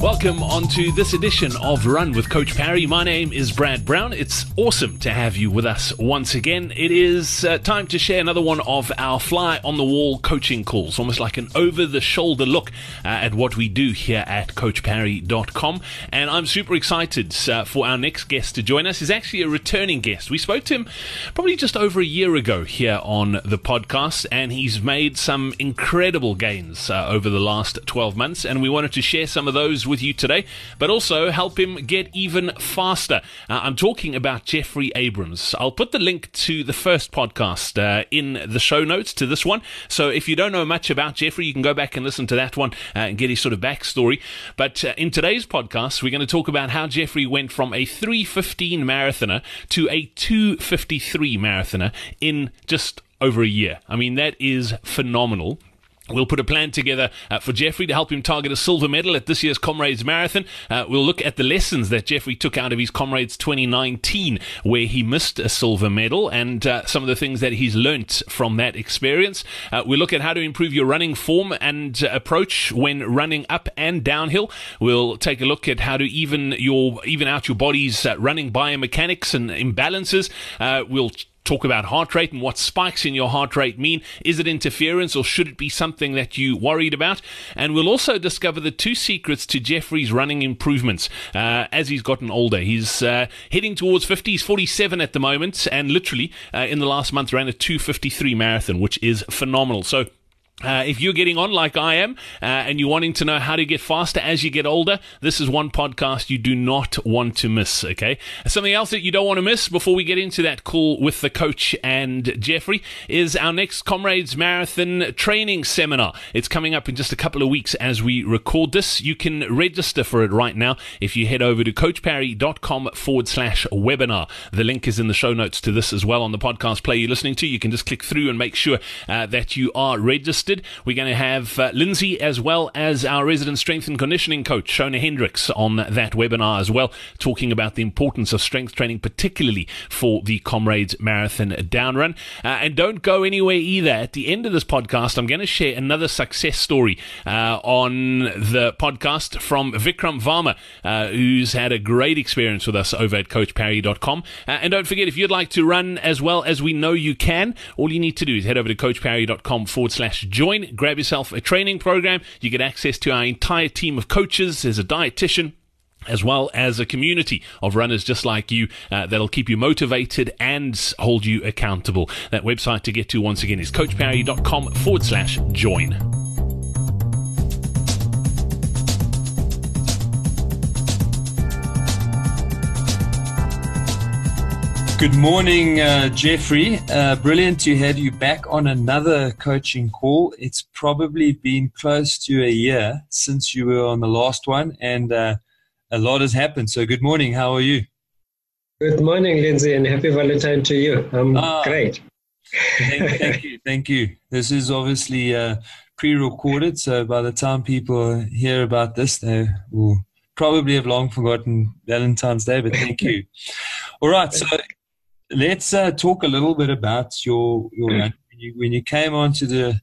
Welcome on to this edition of Run with Coach Parry. My name is Brad Brown. It's awesome to have you with us once again. It is uh, time to share another one of our fly on the wall coaching calls, almost like an over the shoulder look uh, at what we do here at CoachParry.com. And I'm super excited uh, for our next guest to join us. He's actually a returning guest. We spoke to him probably just over a year ago here on the podcast, and he's made some incredible gains uh, over the last 12 months. And we wanted to share some of those with you today, but also help him get even faster. Uh, I'm talking about Jeffrey Abrams. I'll put the link to the first podcast uh, in the show notes to this one. So if you don't know much about Jeffrey, you can go back and listen to that one uh, and get his sort of backstory. But uh, in today's podcast, we're going to talk about how Jeffrey went from a 315 marathoner to a 253 marathoner in just over a year. I mean, that is phenomenal. We'll put a plan together uh, for Jeffrey to help him target a silver medal at this year's Comrades Marathon. Uh, we'll look at the lessons that Jeffrey took out of his Comrades 2019, where he missed a silver medal, and uh, some of the things that he's learnt from that experience. Uh, we'll look at how to improve your running form and uh, approach when running up and downhill. We'll take a look at how to even your even out your body's uh, running biomechanics and imbalances. we'll talk about heart rate and what spikes in your heart rate mean. Is it interference or should it be something that you worried about? And we'll also discover the two secrets to Jeffrey's running improvements uh, as he's gotten older. He's uh, heading towards 50. He's 47 at the moment, and literally uh, in the last month ran a 253 marathon, which is phenomenal. So uh, if you're getting on like I am uh, and you're wanting to know how to get faster as you get older, this is one podcast you do not want to miss, okay? Something else that you don't want to miss before we get into that call with the coach and Jeffrey is our next Comrades Marathon training seminar. It's coming up in just a couple of weeks as we record this. You can register for it right now if you head over to coachparry.com forward slash webinar. The link is in the show notes to this as well on the podcast player you're listening to. You can just click through and make sure uh, that you are registered we're going to have uh, Lindsay as well as our resident strength and conditioning coach, Shona Hendricks, on that webinar as well, talking about the importance of strength training, particularly for the Comrades Marathon Downrun. Uh, and don't go anywhere either. At the end of this podcast, I'm going to share another success story uh, on the podcast from Vikram Varma, uh, who's had a great experience with us over at CoachParry.com. Uh, and don't forget, if you'd like to run as well as we know you can, all you need to do is head over to CoachParry.com forward slash join, grab yourself a training program. You get access to our entire team of coaches. There's a dietitian as well as a community of runners just like you uh, that'll keep you motivated and hold you accountable. That website to get to once again is coachparry.com forward slash join. Good morning, uh, Jeffrey. Uh, brilliant to have you back on another coaching call. It's probably been close to a year since you were on the last one, and uh, a lot has happened. So, good morning. How are you? Good morning, Lindsay, and happy Valentine to you. I'm ah, great. Thank, thank, you. Thank you. This is obviously uh, pre recorded, so by the time people hear about this, they will probably have long forgotten Valentine's Day, but thank you. All right. So, let's uh, talk a little bit about your your mm. when, you, when you came onto the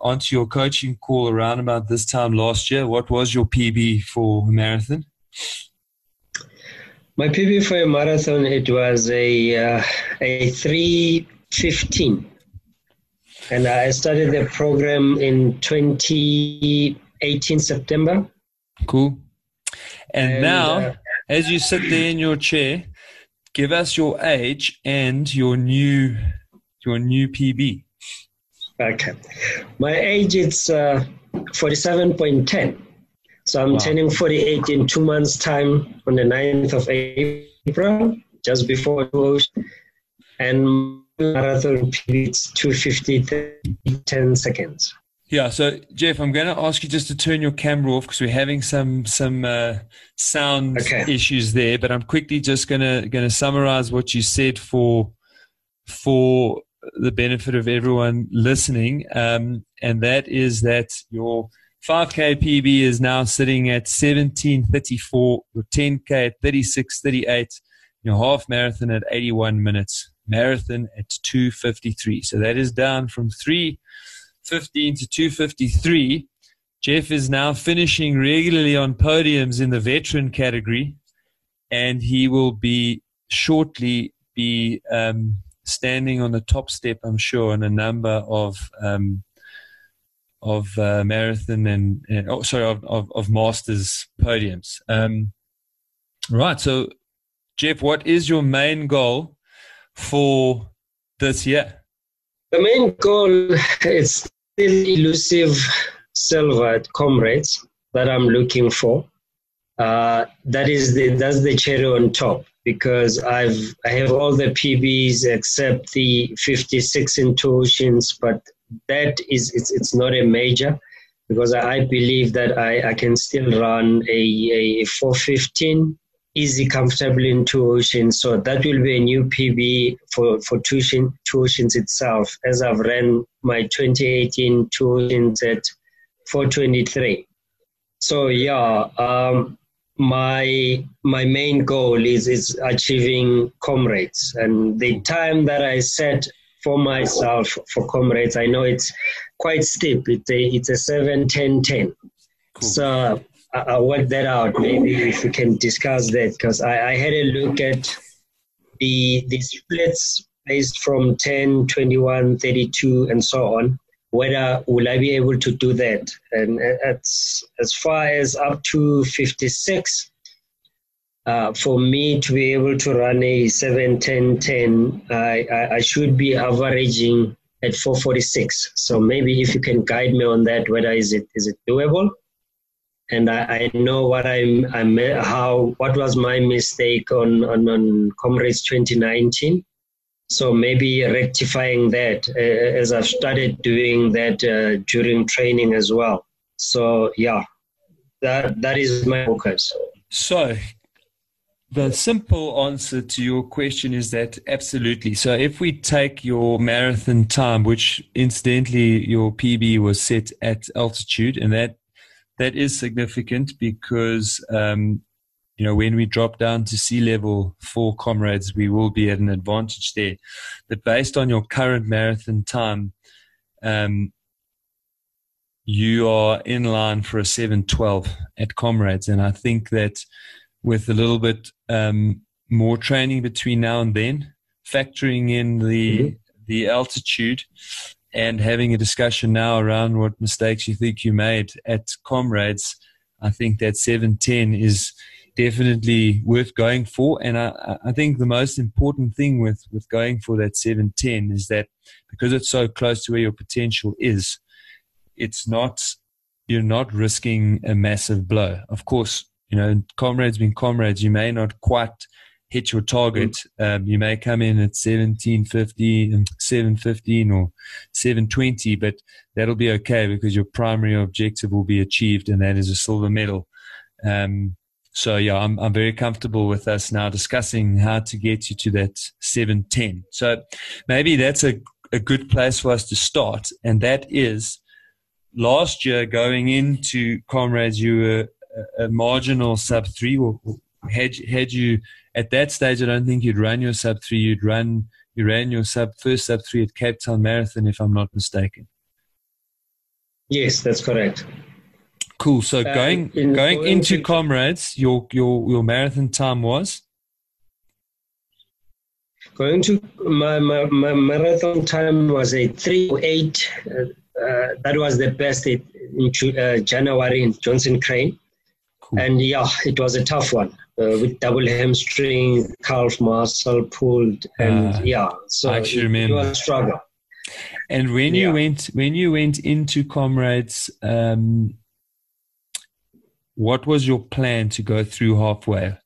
onto your coaching call around about this time last year. What was your PB for marathon? My PB for a marathon it was a uh, a three fifteen, and I started the program in twenty eighteen September. Cool. And, and now, uh, as you sit there in your chair, give us your age and your new your new PB. Okay, my age is uh, forty-seven point ten. So I'm wow. turning forty-eight in two months' time on the 9th of April, just before those, and marathon PB is 250 10 seconds. Yeah, so Jeff, I'm going to ask you just to turn your camera off because we're having some some uh, sound okay. issues there. But I'm quickly just going to going to summarize what you said for for the benefit of everyone listening, um, and that is that your 5K PB is now sitting at 17:34, your 10K at 36:38, your half marathon at 81 minutes, marathon at 2:53. So that is down from three 15 to 253. Jeff is now finishing regularly on podiums in the veteran category, and he will be shortly be um, standing on the top step, I'm sure, on a number of um, of uh, marathon and, and, oh, sorry of, of, of masters podiums. Um, right. So, Jeff, what is your main goal for this year? The main goal is still elusive silver at comrades that I'm looking for. Uh, that is the that's the cherry on top because I've I have all the PBs except the 56 intuitions, but that is it's it's not a major because I believe that I, I can still run a, a 415 easy, comfortable in two oceans. So that will be a new PB for, for two, two oceans itself, as I've ran my 2018 two oceans at 423. So yeah, um, my my main goal is is achieving comrades, and the time that I set for myself for comrades, I know it's quite steep. It's a it's a seven ten ten. Cool. So I'll work that out. Maybe if we can discuss that, because I, I, had a look at the the splits based from 10, 21, 32, and so on. Whether will I be able to do that? And as as far as up to 56, uh, for me to be able to run a 7, 10, 10, I, I, I should be averaging at 446. So maybe if you can guide me on that, whether is it is it doable? And I, I, know what I'm, I'm how what was my mistake on, on, on Comrades 2019. So maybe rectifying that uh, as I've started doing that uh, during training as well. So yeah, that that is my focus. So the simple answer to your question is that absolutely. So if we take your marathon time, which incidentally your PB was set at altitude, and that that is significant because um, you know when we drop down to sea level for comrades, we will be at an advantage there. But based on your current marathon time, um, you are in line for a 712 at comrades, and I think that with a little bit um, more training between now and then, factoring in the mm-hmm. the altitude and having a discussion now around what mistakes you think you made at comrades i think that 710 is definitely worth going for. And I, I think the most important thing with, with going for that 710 is that because it's so close to where your potential is it's not you're not risking a massive blow. Of course you know comrades being comrades you may not quite hit your target, um, you may come in at 1750, and 715 or 720, but that'll be okay because your primary objective will be achieved, and that is a silver medal. Um, so yeah, I'm, I'm very comfortable with us now discussing how to get you to that 710. So maybe that's a, a good place for us to start. And that is last year going into comrades, you were a, a marginal sub three or, had, had you at that stage, I don't think you'd run your sub three. You'd run you ran your sub first sub three at Cape Town Marathon, if I'm not mistaken. Yes, that's correct. Cool. So uh, going in going into comrades, your your your marathon time was going to my, my, my marathon time was a three oh eight. Uh, uh, that was the best in uh, January in Johnson Crane, cool. and yeah, it was a tough one uh, with double hamstring, calf muscle pulled, and uh, yeah, so I actually remember. it was a struggle. And when yeah. you went when you went into comrades, um, what was your plan to go through halfway?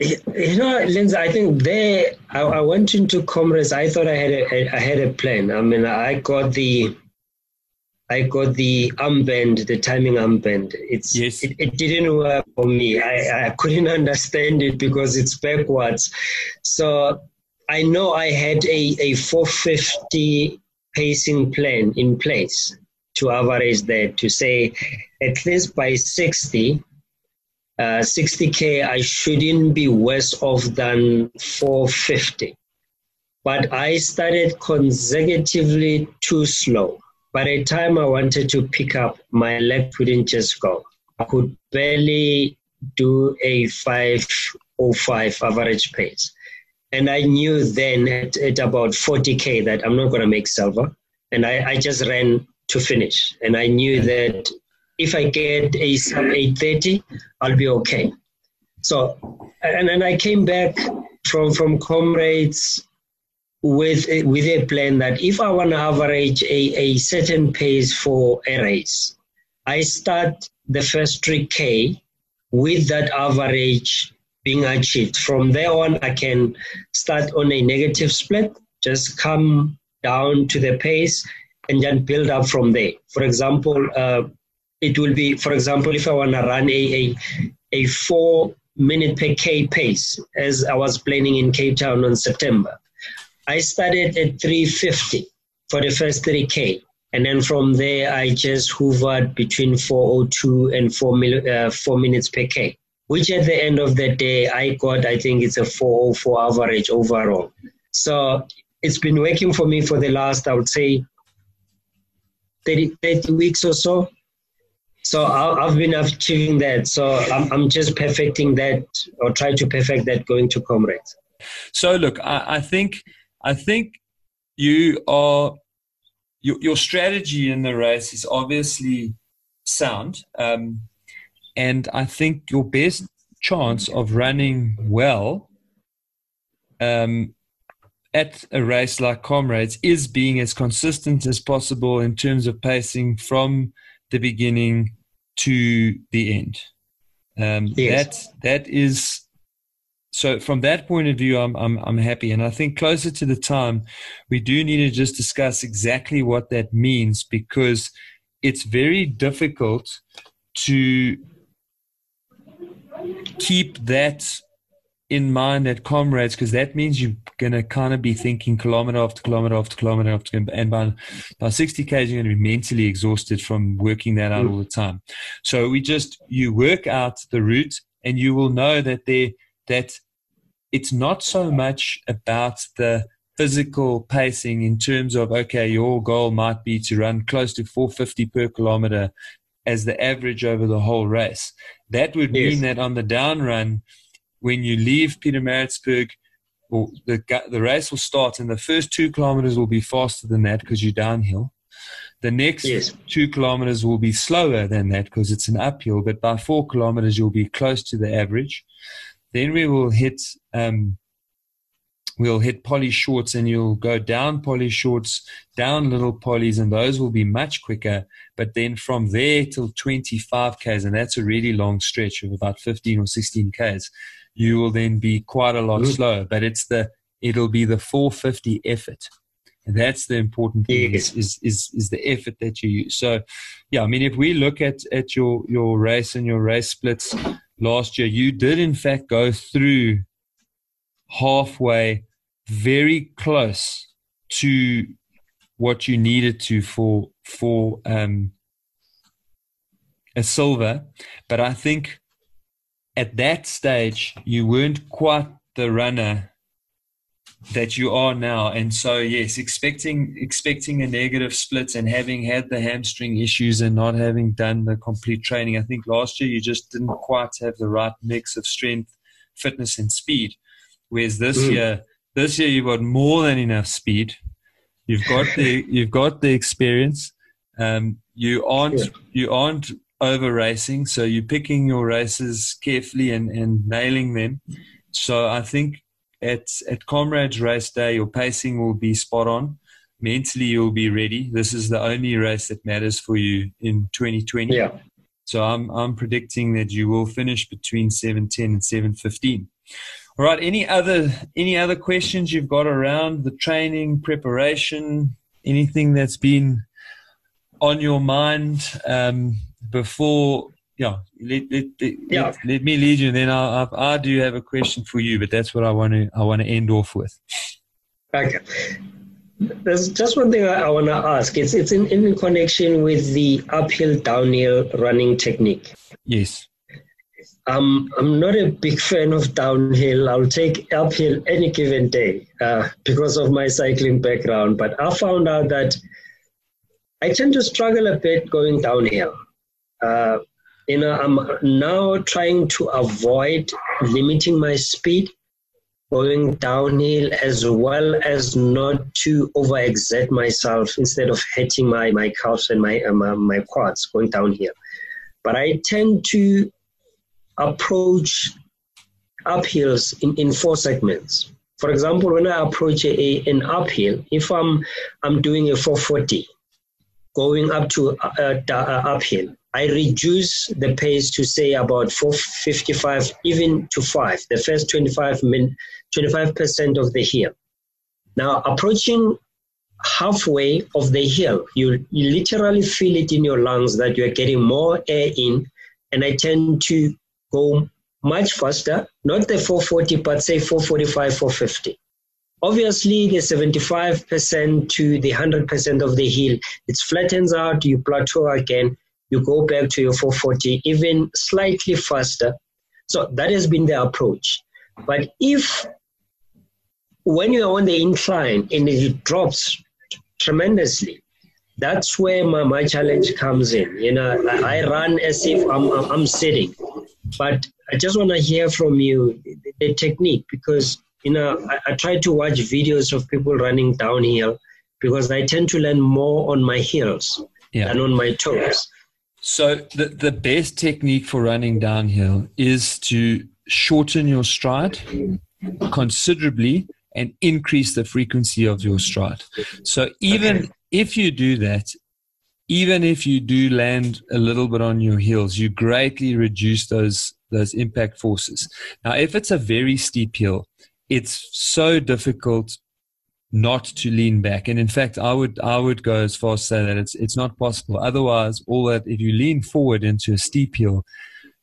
You know, Lindsay, I think there, I, I, went into Comrades. I thought I had a, I had a plan. I mean, I got the, I got the armband, the timing armband. It's, yes. it, it didn't work for me. I, I couldn't understand it because it's backwards. So I know I had a, a 450 pacing plan in place to average that to say at least by 60, uh, 60k, I shouldn't be worse off than 450. But I started consecutively too slow. By the time I wanted to pick up, my leg couldn't just go. I could barely do a 505 average pace. And I knew then at, at about 40K that I'm not going to make silver. And I, I just ran to finish. And I knew that if I get a sub 830, I'll be okay. So, and then I came back from from comrades with a, with a plan that if I want to average a, a certain pace for a race, I start the first 3K with that average being achieved. From there on, I can start on a negative split, just come down to the pace and then build up from there. For example, uh, it will be, for example, if I want to run a, a, a four minute per K pace, as I was planning in Cape Town on September, I started at 350 for the first 3K. And then from there, I just hovered between 402 and 4, mil, uh, 4 minutes per K, which at the end of the day, I got, I think it's a 404 average overall. So it's been working for me for the last, I would say, 30, 30 weeks or so. So I've been achieving that. So I'm, I'm just perfecting that or trying to perfect that going to comrades. So look, I, I think I think you are your, your strategy in the race is obviously sound, um, and I think your best chance of running well um, at a race like Comrades is being as consistent as possible in terms of pacing from the beginning to the end. Um, yes. That that is so. From that point of view, I'm I'm I'm happy, and I think closer to the time, we do need to just discuss exactly what that means because it's very difficult to keep that in mind at comrades because that means you're going to kind of be thinking kilometer after kilometer after kilometer after and by, by 60 k's you're going to be mentally exhausted from working that out mm. all the time. So we just you work out the route and you will know that there that it's not so much about the physical pacing in terms of okay your goal might be to run close to 450 per kilometer as the average over the whole race that would yes. mean that on the down run when you leave peter Pietermaritzburg, well, the, the race will start, and the first two kilometers will be faster than that because you're downhill. The next yes. two kilometers will be slower than that because it's an uphill, but by four kilometers, you'll be close to the average. Then we will hit um, we'll hit Polly Shortts and you'll go down Polly Shortts, down Little Pollys, and those will be much quicker. But then from there till 25 Ks, and that's a really long stretch of about 15 or 16 Ks, you will then be quite a lot mm. slower. But it's the it'll be the 450 effort. And that's the important thing yes. is, is, is, is the effort that you use. So, yeah, I mean, if we look at, at your, your race and your race splits last year, you did in fact go through halfway very close to what you needed to for, for, um, a silver. But I think at that stage you weren't quite the runner that you are now and so yes expecting expecting a negative split and having had the hamstring issues and not having done the complete training i think last year you just didn't quite have the right mix of strength fitness and speed whereas this mm. year this year you've got more than enough speed you've got the you've got the experience um, you aren't yeah. you aren't over racing. So you're picking your races carefully and, and nailing them. So I think at, at Comrades Race Day, your pacing will be spot on. Mentally, you'll be ready. This is the only race that matters for you in 2020. Yeah. So I'm, I'm predicting that you will finish between 710 and 715. All right. Any other any other questions you've got around the training preparation? Anything that's been on your mind um, before? Yeah, let, let, let, Yeah. let, let me lead you, and then I, I, I do have a question for you, but that's what I want to I want to end off with. Okay. There's just one thing I, I want to ask. It's it's in, in connection with the uphill downhill running technique. Yes. Um, I'm not a big fan of downhill. I'll take uphill any given day uh, because of my cycling background. But I found out that I tend to struggle a bit going downhill. Uh, you know, I'm now trying to avoid limiting my speed going downhill as well as not to overexert myself instead of hitting my, my calves and my, uh, my, my quads going downhill. But I tend to approach uphills in, in four segments. For example, when I approach a, an uphill, if I'm, I'm doing a 440, going up to uh, uh, uphill, I reduce the pace to say about 455, even to 5, the first 25 min, 25% of the hill. Now, approaching halfway of the hill, you, you literally feel it in your lungs that you're getting more air in, and I tend to go much faster, not the 440, but say 445, 450. Obviously, the 75% to the 100% of the hill, it flattens out, you plateau again, you go back to your 440, even slightly faster. So that has been the approach. But if when you're on the incline and it drops tremendously, that's where my, my challenge comes in. You know, I, I run as if I'm, I'm, I'm sitting, but I just want to hear from you the, the technique because, you know, I, I try to watch videos of people running downhill because I tend to learn more on my heels Yeah. than on my toes. So the the best technique for running downhill is to shorten your stride considerably and increase the frequency of your stride. So even if you do that, even if you do land a little bit on your heels, you greatly reduce those those impact forces. Now, if it's a very steep hill, it's so difficult not to lean back. And in fact, I would I would go as far as say that it's it's not possible. Otherwise, all that if you lean forward into a steep hill,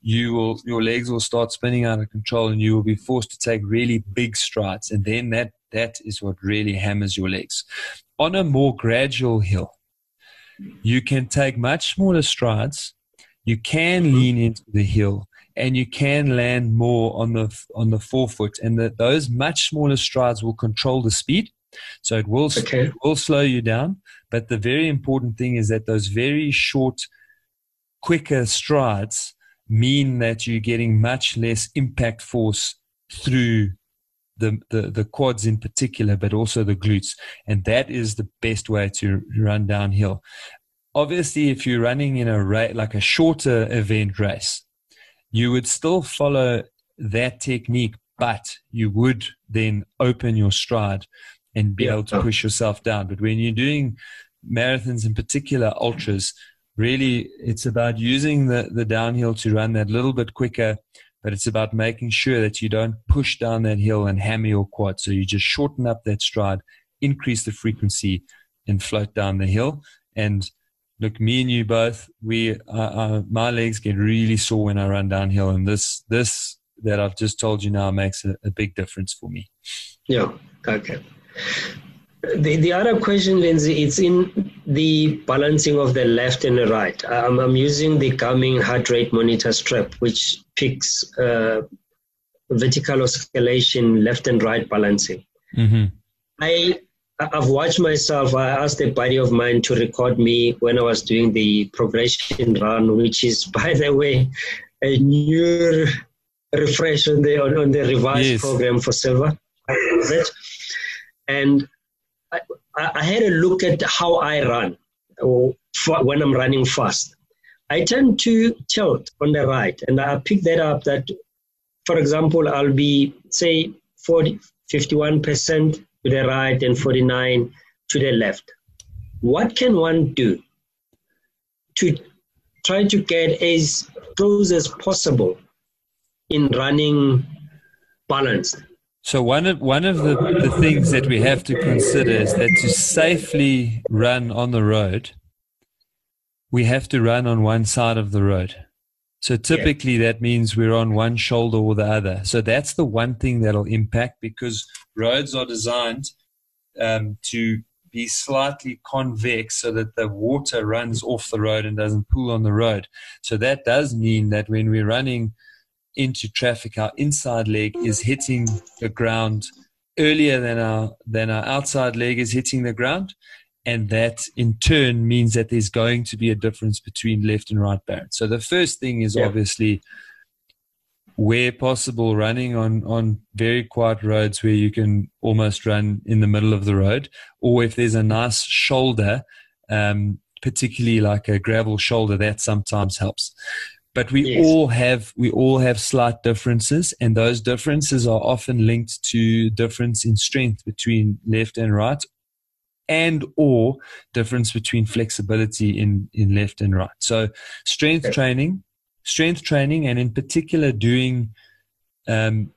you will your legs will start spinning out of control, and you will be forced to take really big strides, and then that that is what really hammers your legs. On a more gradual hill, you can take much smaller strides. You can lean into the hill, and you can land more on the on the forefoot, and the, those much smaller strides will control the speed. So it will Okay. it will slow you down. But the very important thing is that those very short, quicker strides mean that you're getting much less impact force through the, the, the quads in particular, but also the glutes. And that is the best way to run downhill. Obviously, if you're running in a ra- like a shorter event race, you would still follow that technique, but you would then open your stride and be Yeah. able to push yourself down. But when you're doing marathons, in particular ultras, really it's about using the, the downhill to run that little bit quicker, but it's about making sure that you don't push down that hill and hammer your quad. So you just shorten up that stride, increase the frequency, and float down the hill. And look, me and you both, we, uh, uh, my legs get really sore when I run downhill, and this, this that I've just told you now makes a, a big difference for me. Yeah. Okay. The, the other question, Lindsay, it's in the balancing of the left and the right. I'm, I'm using the Garmin heart rate monitor strap, which picks uh, vertical oscillation, left and right balancing. Mm-hmm. I I've watched myself. I asked a buddy of mine to record me when I was doing the progression run, which is, by the way, a new refresh on the on, on the revised Yes. program for silver. And I, I had a look at how I run or when I'm running fast. I tend to tilt on the right, and I pick that up. That, for example, I'll be say 40, 51 percent to the right and 49 to the left. What can one do to try to get as close as possible in running balanced. So one of one of the, the things that we have to consider is that to safely run on the road, we have to run on one side of the road. So typically yeah. that means we're on one shoulder or the other. So that's the one thing that'll impact because roads are designed um, to be slightly convex so that the water runs off the road and doesn't pool on the road. So that does mean that when we're running into traffic, our inside leg is hitting the ground earlier than our than our outside leg is hitting the ground. And that in turn means that there's going to be a difference between left and right barrett. So the first thing is yeah. obviously where possible running on on very quiet roads where you can almost run in the middle of the road or if there's a nice shoulder um, particularly like a gravel shoulder that sometimes helps but we yes. all have we all have slight differences and those differences are often linked to difference in strength between left and right and or difference between flexibility in in left and right so strength okay. training strength training and in particular doing um,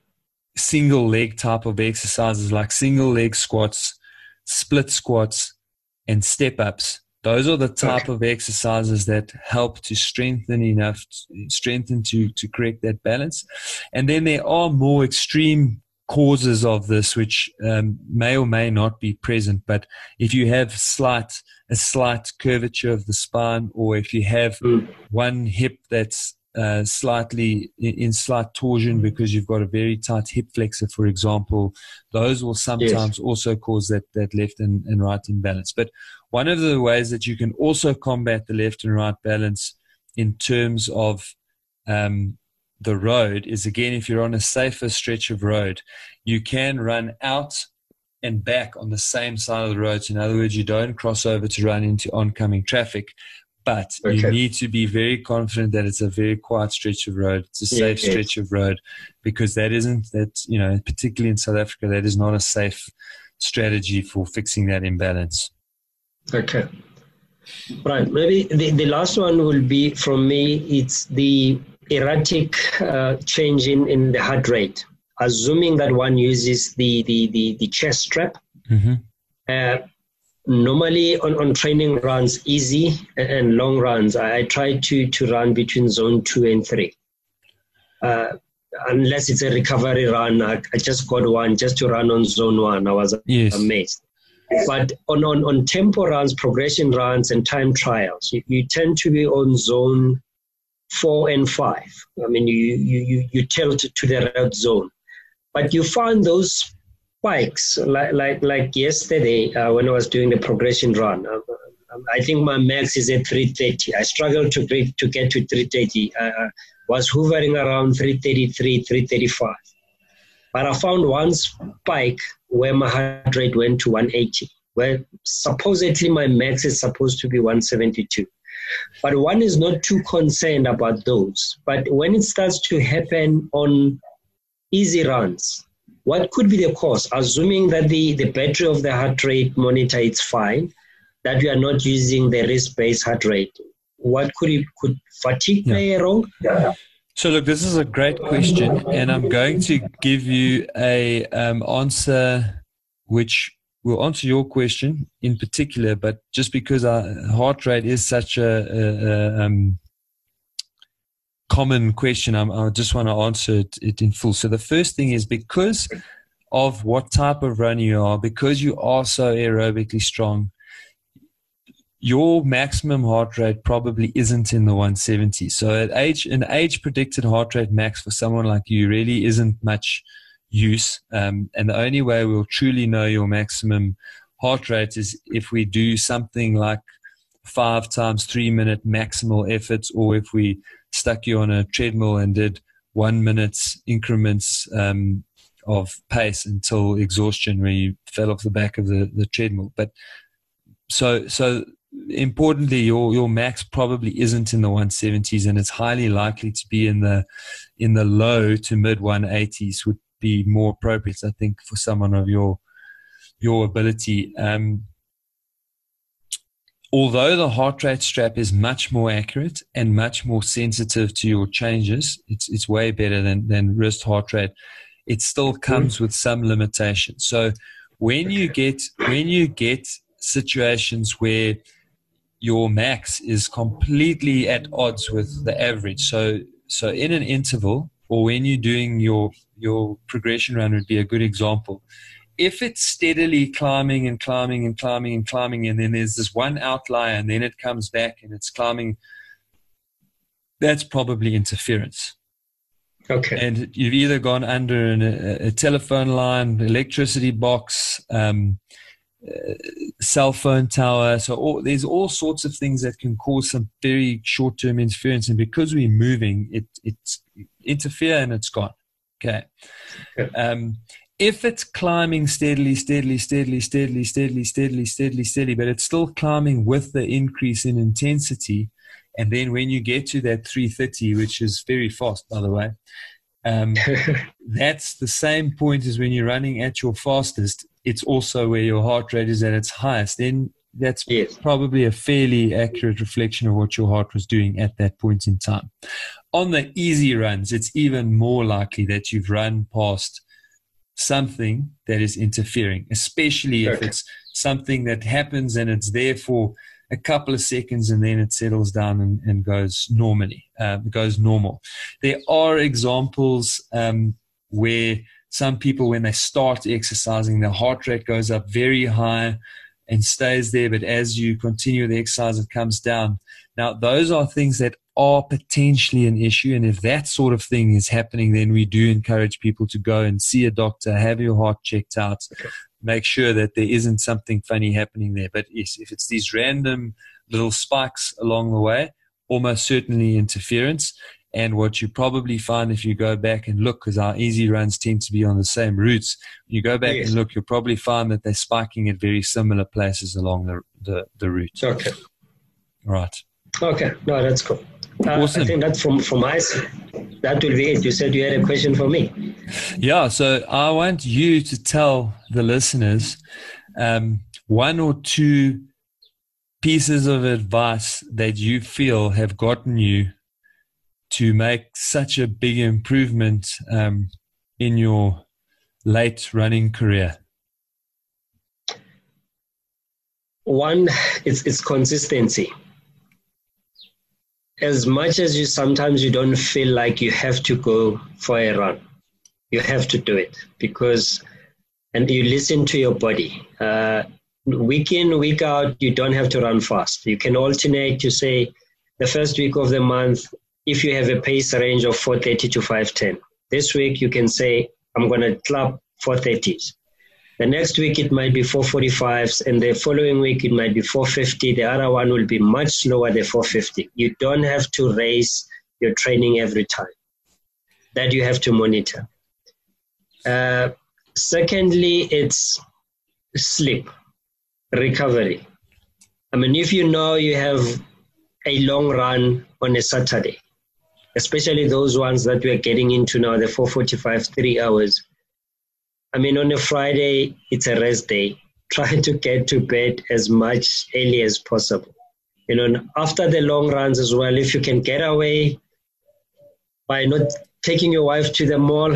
single leg type of exercises like single leg squats split squats and step ups those are the type okay. of exercises that help to strengthen enough, strengthen to, to correct that balance. And then there are more extreme causes of this, which um, may or may not be present. But if you have slight, a slight curvature of the spine, or if you have mm. one hip that's uh, slightly in slight torsion because you've got a very tight hip flexor, for example, those will sometimes yes. also cause that, that left and, and right imbalance. But one of the ways that you can also combat the left and right balance in terms of um, the road is again, if you're on a safer stretch of road, you can run out and back on the same side of the road. So in other words, you don't cross over to run into oncoming traffic, but okay. you need to be very confident that it's a very quiet stretch of road. It's a safe yeah, stretch of road because that isn't that, you know, particularly in South Africa, that is not a safe strategy for fixing that imbalance. Okay. Right. Maybe the, the last one will be from me. It's the erratic uh, change in, in the heart rate. Assuming that one uses the, the, the, the chest strap. Mm-hmm. Uh, normally on, on training runs, easy and long runs, I, try to, to run between zone two and three. Uh, unless it's a recovery run, I, I, just got one just to run on zone one. I was yes. amazed. But on, on, on tempo runs, progression runs, and time trials, you, you tend to be on zone four and five. I mean, you, you, you, you tilt to the red zone. But you find those spikes, like, like, like yesterday uh, when I was doing the progression run. Uh, I think my max is at 330. I struggled to, to get to 330. Uh, was hovering around 333, 335. But I found one spike where my heart rate went to 180, where supposedly my max is supposed to be 172. But one is not too concerned about those. But when it starts to happen on easy runs, what could be the cause? Assuming that the, the battery of the heart rate monitor is fine, that we are not using the wrist-based heart rate. What could it could fatigue yeah. play a role? Yeah. So, look, this is a great question, and I'm going to give you a um, answer which will answer your question in particular. But just because our heart rate is such a, a, a um, common question, I'm, i just want to answer it, it in full. So, the first thing is because of what type of runner you are, because you are so aerobically strong, your maximum heart rate probably isn't in the 170. So at age, an age predicted heart rate max for someone like you really isn't much use. Um, and the only way we'll truly know your maximum heart rate is if we do something like five times three minute maximal efforts, or if we stuck you on a treadmill and did one minute's increments um, of pace until exhaustion, where you fell off the back of the, the treadmill. But so, so importantly, your your max probably isn't in the 170s, and it's highly likely to be in the in the low to mid 180s. Would be more appropriate, I think, for someone of your your ability. Um, although the heart rate strap is much more accurate and much more sensitive to your changes, it's it's way better than than wrist heart rate. it still comes with some limitations. So when you get when you get situations where your max is completely at odds with the average. So so in an interval or when you're doing your your progression run would be a good example. If it's steadily climbing and climbing and climbing and climbing, and then there's this one outlier, and then it comes back and it's climbing, that's probably interference. Okay. And you've either gone under an, a, a, telephone line, electricity box, um, uh, cell phone tower. So all, there's all sorts of things that can cause some very short-term interference. And because we're moving, it it's interfere and it's gone. Okay. Um, if it's climbing steadily, steadily, steadily, steadily, steadily, steadily, steadily, steadily, but it's still climbing with the increase in intensity, and then when you get to that 330, which is very fast, by the way, um, that's the same point as when you're running at your fastest. It's also where your heart rate is at its highest. Then that's yes. probably a fairly accurate reflection of what your heart was doing at that point in time. On the easy runs, it's even more likely that you've run past something that is interfering, especially if it's something that happens and it's there for a couple of seconds and then it settles down and, and goes normally, uh, goes normal. There are examples um, where some people, when they start exercising, their heart rate goes up very high and stays there, but as you continue the exercise, it comes down. Now, those are things that are potentially an issue. And if that sort of thing is happening, then we do encourage people to go and see a doctor, have your heart checked out, make sure that there isn't something funny happening there. But yes, if it's these random little spikes along the way, almost certainly interference. And what you probably find if you go back and look, because our easy runs tend to be on the same routes, you go back yes. and look, you'll probably find that they're spiking at very similar places along the, the, the route. Okay. Right. Okay. No, that's cool. Uh, awesome. I think that's from, from my side. That will be it. You said you had a question for me. Yeah, so I want you to tell the listeners um, one or two pieces of advice that you feel have gotten you to make such a big improvement um, in your late running career? One, it's, it's consistency as much as you sometimes you don't feel like you have to go for a run, you have to do it because, and you listen to your body. Uh, week in, week out, you don't have to run fast. You can alternate. You say the first week of the month, if you have a pace range of 430 to 510. This week, you can say, I'm going to club 430s. The next week it might be 445s, and the following week it might be 450. The other one will be much slower than 450. You don't have to raise your training every time. That you have to monitor. Uh, secondly, it's sleep, recovery. I mean, if you know you have a long run on a Saturday, especially those ones that we're getting into now, the 445, three hours, I mean, on a Friday, it's a rest day. Try to get to bed as much early as possible. You know, after the long runs as well, if you can get away by not taking your wife to the mall,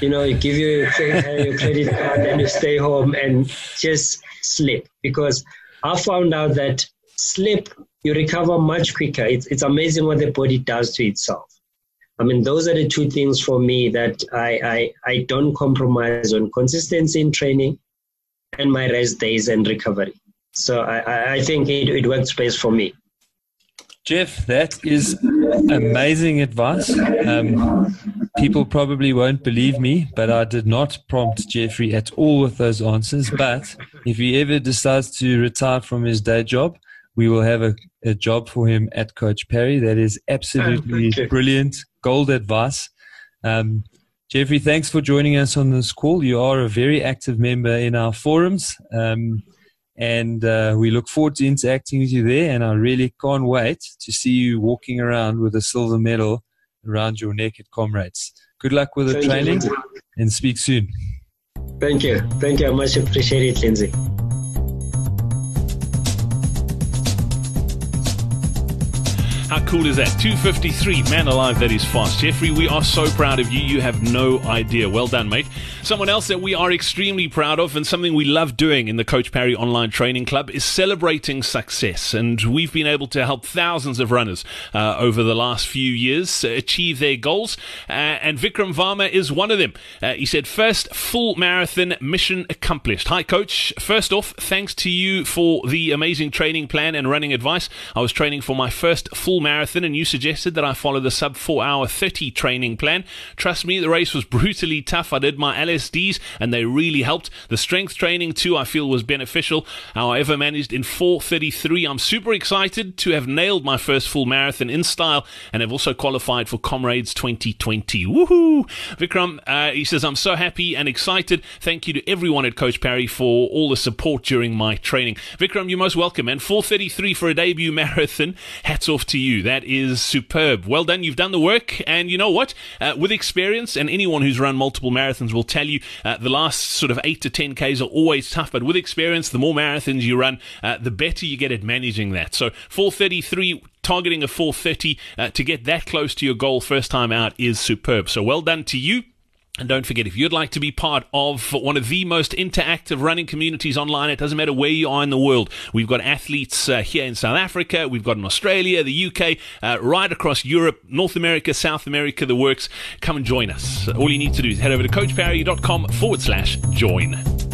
you know, you give you your credit card and you stay home and just sleep. Because I found out that sleep, you recover much quicker. It's, it's amazing what the body does to itself. I mean, those are the two things for me that I, I, I don't compromise on consistency in training and my rest days and recovery. So I, I think it, it works best for me. Jeff, that is amazing advice. Um, people probably won't believe me, but I did not prompt Jeffrey at all with those answers. But if he ever decides to retire from his day job, we will have a, a job for him at Coach Parry. That is absolutely brilliant gold advice. Um, Jeffrey, thanks for joining us on this call. You are a very active member in our forums, um, and uh, we look forward to interacting with you there. And I really can't wait to see you walking around with a silver medal around your neck at Comrades. Good luck with the Thank training, you, and speak soon. Thank you. Thank you. I much appreciate it, Lindsay. How cool is that? 253. Man alive, that is fast. Jeffrey, we are so proud of you. You have no idea. Well done, mate. Someone else that we are extremely proud of and something we love doing in the Coach Parry Online Training Club is celebrating success. And we've been able to help thousands of runners uh, over the last few years achieve their goals. Uh, and Vikram Varma is one of them. Uh, he said, first full marathon mission accomplished. Hi, coach. First off, thanks to you for the amazing training plan and running advice. I was training for my first full marathon and you suggested that I follow the sub 4 hour 30 training plan. Trust me, the race was brutally tough. I did my LSDs and they really helped. The strength training too, I feel was beneficial. However, managed in 433. I'm super excited to have nailed my first full marathon in style and have also qualified for Comrades 2020. Woohoo! Vikram, uh, he says, I'm so happy and excited. Thank you to everyone at Coach Parry for all the support during my training. Vikram, you're most welcome. And 433 for a debut marathon. Hats off to you. That is superb. Well done. You've done the work. And you know what? Uh, with experience, and anyone who's run multiple marathons will tell you uh, the last sort of eight to 10 Ks are always tough. But with experience, the more marathons you run, uh, the better you get at managing that. So 433 targeting a 430 uh, to get that close to your goal first time out is superb. So well done to you. And don't forget, if you'd like to be part of one of the most interactive running communities online, it doesn't matter where you are in the world. We've got athletes uh, here in South Africa, we've got in Australia, the UK, uh, right across Europe, North America, South America, the works. Come and join us. All you need to do is head over to coachparry.com forward slash join.